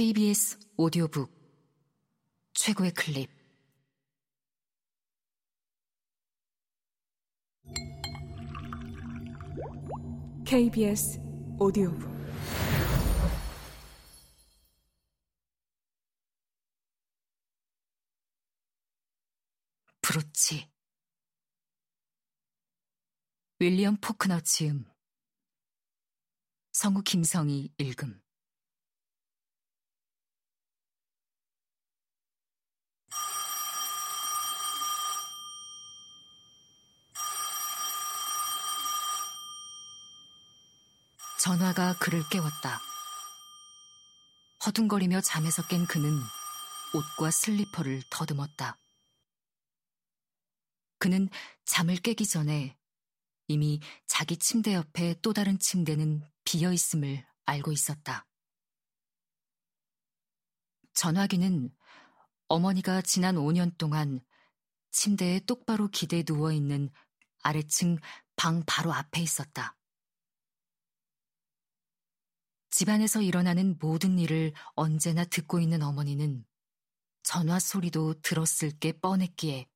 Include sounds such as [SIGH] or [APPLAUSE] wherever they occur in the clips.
KBS 오디오북 최고의 클립. KBS 오디오북. 브로치. 윌리엄 포크너 지음. 성우 김성희 읽음 전화가 그를 깨웠다. 허둥거리며 잠에서 깬 그는 옷과 슬리퍼를 더듬었다. 그는 잠을 깨기 전에 이미 자기 침대 옆에 또 다른 침대는 비어 있음을 알고 있었다. 전화기는 어머니가 지난 5년 동안 침대에 똑바로 기대 누워 있는 아래층 방 바로 앞에 있었다. 집안에서 일어나는 모든 일을 언제나 듣고 있는 어머니는 전화 소리도 들었을 게 뻔했기에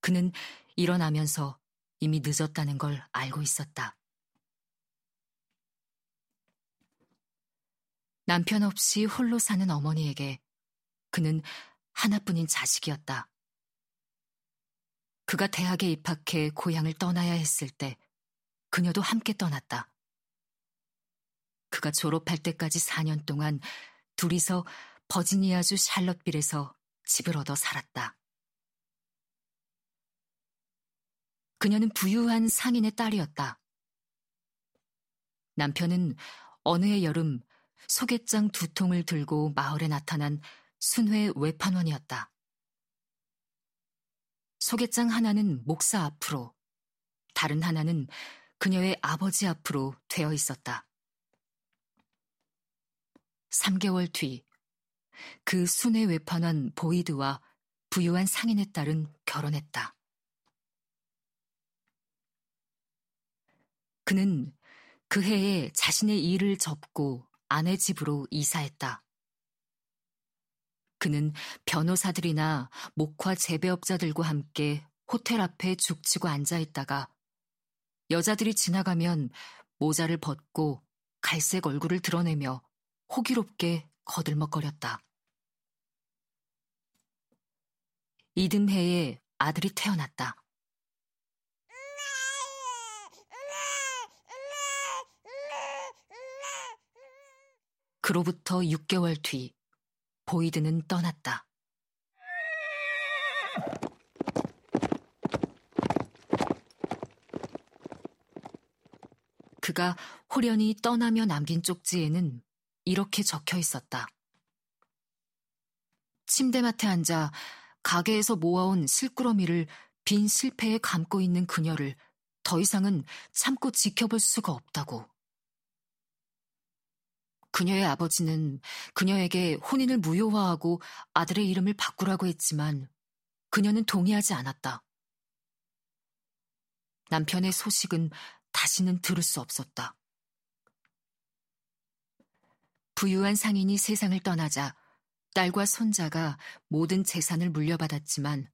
그는 일어나면서 이미 늦었다는 걸 알고 있었다. 남편 없이 홀로 사는 어머니에게 그는 하나뿐인 자식이었다. 그가 대학에 입학해 고향을 떠나야 했을 때 그녀도 함께 떠났다. 그가 졸업할 때까지 4년 동안 둘이서 버지니아주 샬럿빌에서 집을 얻어 살았다. 그녀는 부유한 상인의 딸이었다. 남편은 어느 해 여름 소개장 두 통을 들고 마을에 나타난 순회 외판원이었다. 소개장 하나는 목사 앞으로, 다른 하나는 그녀의 아버지 앞으로 되어 있었다. 3개월 뒤, 그 순회 외판한 보이드와 부유한 상인의 딸은 결혼했다. 그는 그 해에 자신의 일을 접고 아내 집으로 이사했다. 그는 변호사들이나 목화 재배업자들과 함께 호텔 앞에 죽치고 앉아 있다가 여자들이 지나가면 모자를 벗고 갈색 얼굴을 드러내며 호기롭게 거들먹거렸다. 이듬해에 아들이 태어났다. 그로부터 6개월 뒤 보이드는 떠났다. 그가 호련히 떠나며 남긴 쪽지에는 이렇게 적혀 있었다. 침대맡에 앉아 가게에서 모아온 실꾸러미를 빈 실패에 감고 있는 그녀를 더 이상은 참고 지켜볼 수가 없다고. 그녀의 아버지는 그녀에게 혼인을 무효화하고 아들의 이름을 바꾸라고 했지만 그녀는 동의하지 않았다. 남편의 소식은 다시는 들을 수 없었다. 부유한 상인이 세상을 떠나자 딸과 손자가 모든 재산을 물려받았지만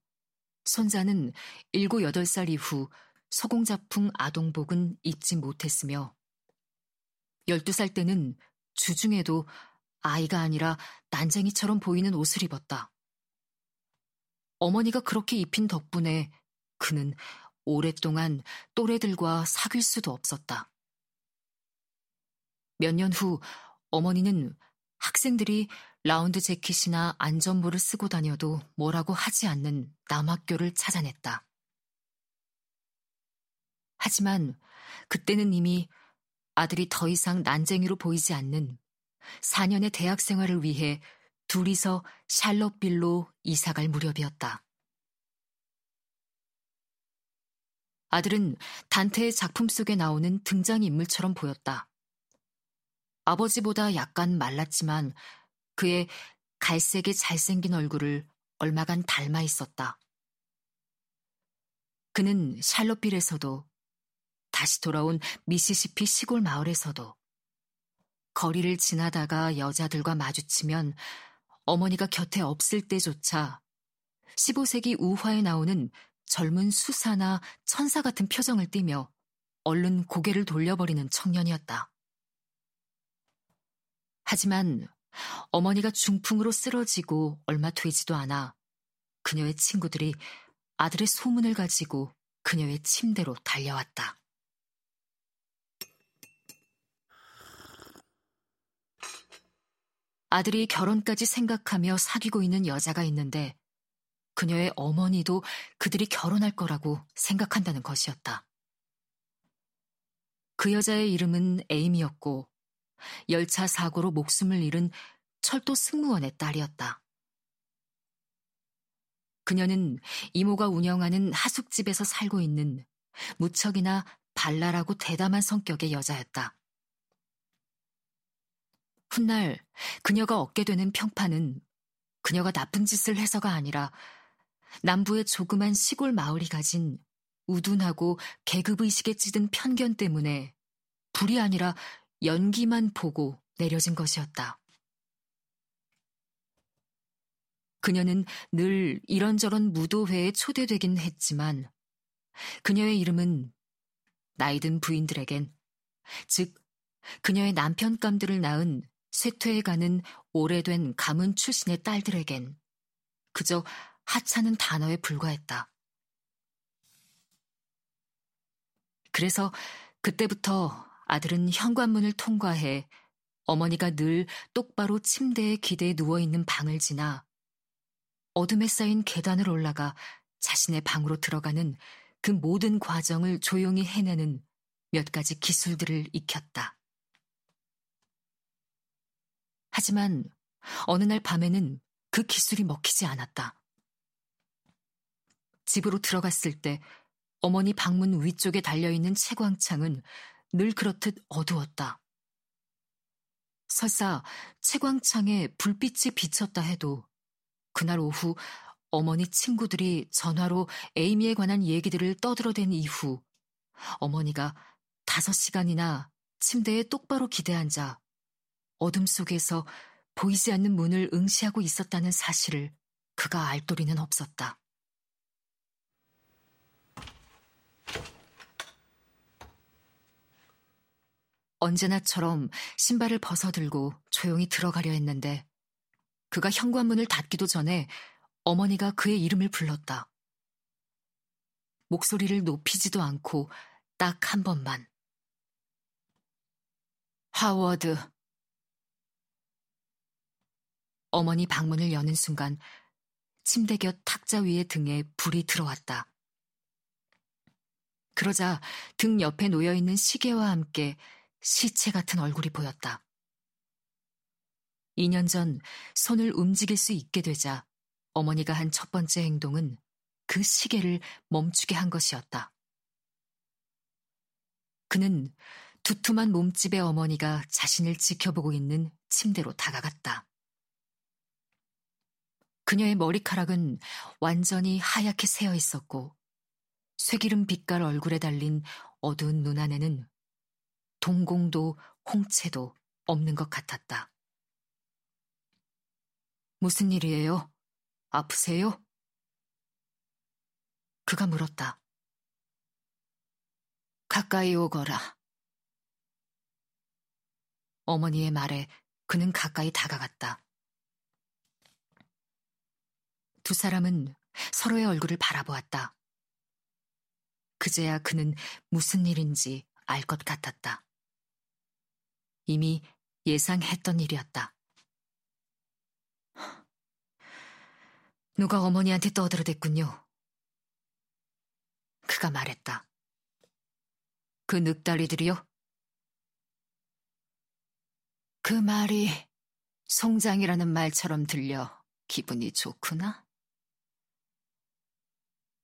손자는 7, 8살 이후 소공자풍 아동복은 입지 못했으며 12살 때는 주중에도 아이가 아니라 난쟁이처럼 보이는 옷을 입었다. 어머니가 그렇게 입힌 덕분에 그는 오랫동안 또래들과 사귈 수도 없었다. 몇 년 후 어머니는 학생들이 라운드 재킷이나 안전모를 쓰고 다녀도 뭐라고 하지 않는 남학교를 찾아냈다. 하지만 그때는 이미 아들이 더 이상 난쟁이로 보이지 않는 4년의 대학 생활을 위해 둘이서 샬롯빌로 이사갈 무렵이었다. 아들은 단테의 작품 속에 나오는 등장인물처럼 보였다. 아버지보다 약간 말랐지만 그의 갈색의 잘생긴 얼굴을 얼마간 닮아 있었다. 그는 샬롯빌에서도 다시 돌아온 미시시피 시골 마을에서도 거리를 지나다가 여자들과 마주치면 어머니가 곁에 없을 때조차 15세기 우화에 나오는 젊은 수사나 천사 같은 표정을 띠며 얼른 고개를 돌려버리는 청년이었다. 하지만 어머니가 중풍으로 쓰러지고 얼마 되지도 않아 그녀의 친구들이 아들의 소문을 가지고 그녀의 침대로 달려왔다. 아들이 결혼까지 생각하며 사귀고 있는 여자가 있는데 그녀의 어머니도 그들이 결혼할 거라고 생각한다는 것이었다. 그 여자의 이름은 에임이었고 열차 사고로 목숨을 잃은 철도 승무원의 딸이었다. 그녀는 이모가 운영하는 하숙집에서 살고 있는 무척이나 발랄하고 대담한 성격의 여자였다. 훗날 그녀가 얻게 되는 평판은 그녀가 나쁜 짓을 해서가 아니라 남부의 조그만 시골 마을이 가진 우둔하고 계급의식에 찌든 편견 때문에 불이 아니라 연기만 보고 내려진 것이었다. 그녀는 늘 이런저런 무도회에 초대되긴 했지만 그녀의 이름은 나이든 부인들에겐 즉 그녀의 남편감들을 낳은 쇠퇴해 가는 오래된 가문 출신의 딸들에겐 그저 하찮은 단어에 불과했다. 그래서 그때부터 아들은 현관문을 통과해 어머니가 늘 똑바로 침대에 기대에 누워있는 방을 지나 어둠에 쌓인 계단을 올라가 자신의 방으로 들어가는 그 모든 과정을 조용히 해내는 몇 가지 기술들을 익혔다. 하지만 어느 날 밤에는 그 기술이 먹히지 않았다. 집으로 들어갔을 때 어머니 방문 위쪽에 달려있는 채광창은 늘 그렇듯 어두웠다. 설사 채광창에 불빛이 비쳤다 해도 그날 오후 어머니 친구들이 전화로 에이미에 관한 얘기들을 떠들어댄 이후 어머니가 다섯 시간이나 침대에 똑바로 기대앉아 어둠 속에서 보이지 않는 문을 응시하고 있었다는 사실을 그가 알 도리는 없었다. 언제나처럼 신발을 벗어들고 조용히 들어가려 했는데 그가 현관문을 닫기도 전에 어머니가 그의 이름을 불렀다. 목소리를 높이지도 않고 딱 한 번만. 하워드. 어머니 방문을 여는 순간 침대 곁 탁자 위의 등에 불이 들어왔다. 그러자 등 옆에 놓여 있는 시계와 함께 시체 같은 얼굴이 보였다. 2년 전 손을 움직일 수 있게 되자 어머니가 한 첫 번째 행동은 그 시계를 멈추게 한 것이었다. 그는 두툼한 몸집의 어머니가 자신을 지켜보고 있는 침대로 다가갔다. 그녀의 머리카락은 완전히 하얗게 새어 있었고 쇠기름 빛깔 얼굴에 달린 어두운 눈 안에는 동공도 홍채도 없는 것 같았다. 무슨 일이에요? 아프세요? 그가 물었다. 가까이 오거라. 어머니의 말에 그는 가까이 다가갔다. 두 사람은 서로의 얼굴을 바라보았다. 그제야 그는 무슨 일인지 알 것 같았다. 이미 예상했던 일이었다. 누가 어머니한테 떠들어댔군요. 그가 말했다. 그 늑다리들이요? 그 말이 송장이라는 말처럼 들려 기분이 좋구나.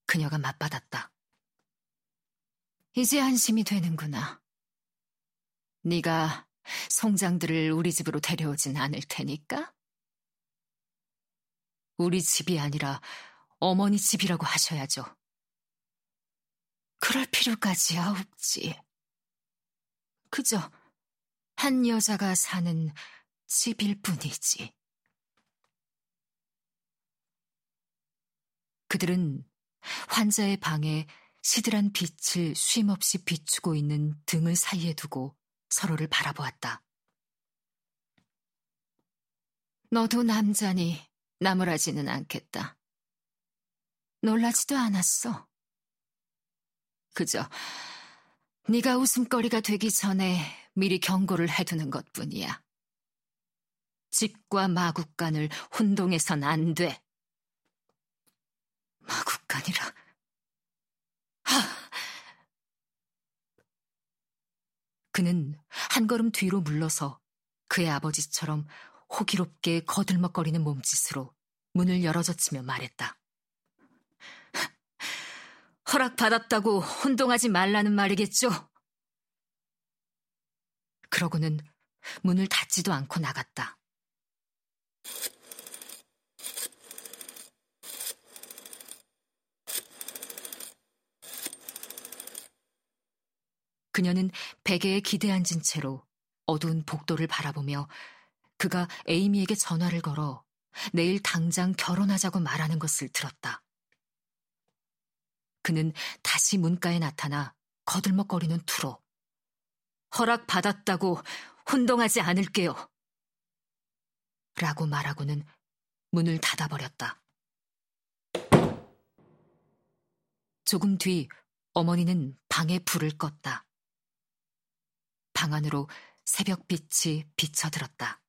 그녀가 맞받았다. 이제 안심이 되는구나. 네가 송장들을 우리 집으로 데려오진 않을 테니까? 우리 집이 아니라 어머니 집이라고 하셔야죠. 그럴 필요까지야 없지. 그저 한 여자가 사는 집일 뿐이지. 그들은 환자의 방에 시들한 빛을 쉼없이 비추고 있는 등을 사이에 두고 서로를 바라보았다. 너도 남자니 나무라지는 않겠다. 놀라지도 않았어. 그저 네가 웃음거리가 되기 전에 미리 경고를 해두는 것뿐이야. 집과 마국간을 혼동해선 안 돼. 마국간이라. 하! 그는 한 걸음 뒤로 물러서 그의 아버지처럼 호기롭게 거들먹거리는 몸짓으로 문을 열어젖히며 말했다. [LAUGHS] 허락받았다고 혼동하지 말라는 말이겠죠? 그러고는 문을 닫지도 않고 나갔다. 그녀는 베개에 기대 앉은 채로 어두운 복도를 바라보며 그가 에이미에게 전화를 걸어 내일 당장 결혼하자고 말하는 것을 들었다. 그는 다시 문가에 나타나 거들먹거리는 투로 허락 받았다고 혼동하지 않을게요. 라고 말하고는 문을 닫아버렸다. 조금 뒤 어머니는 방에 불을 껐다. 방 안으로 새벽빛이 비쳐들었다.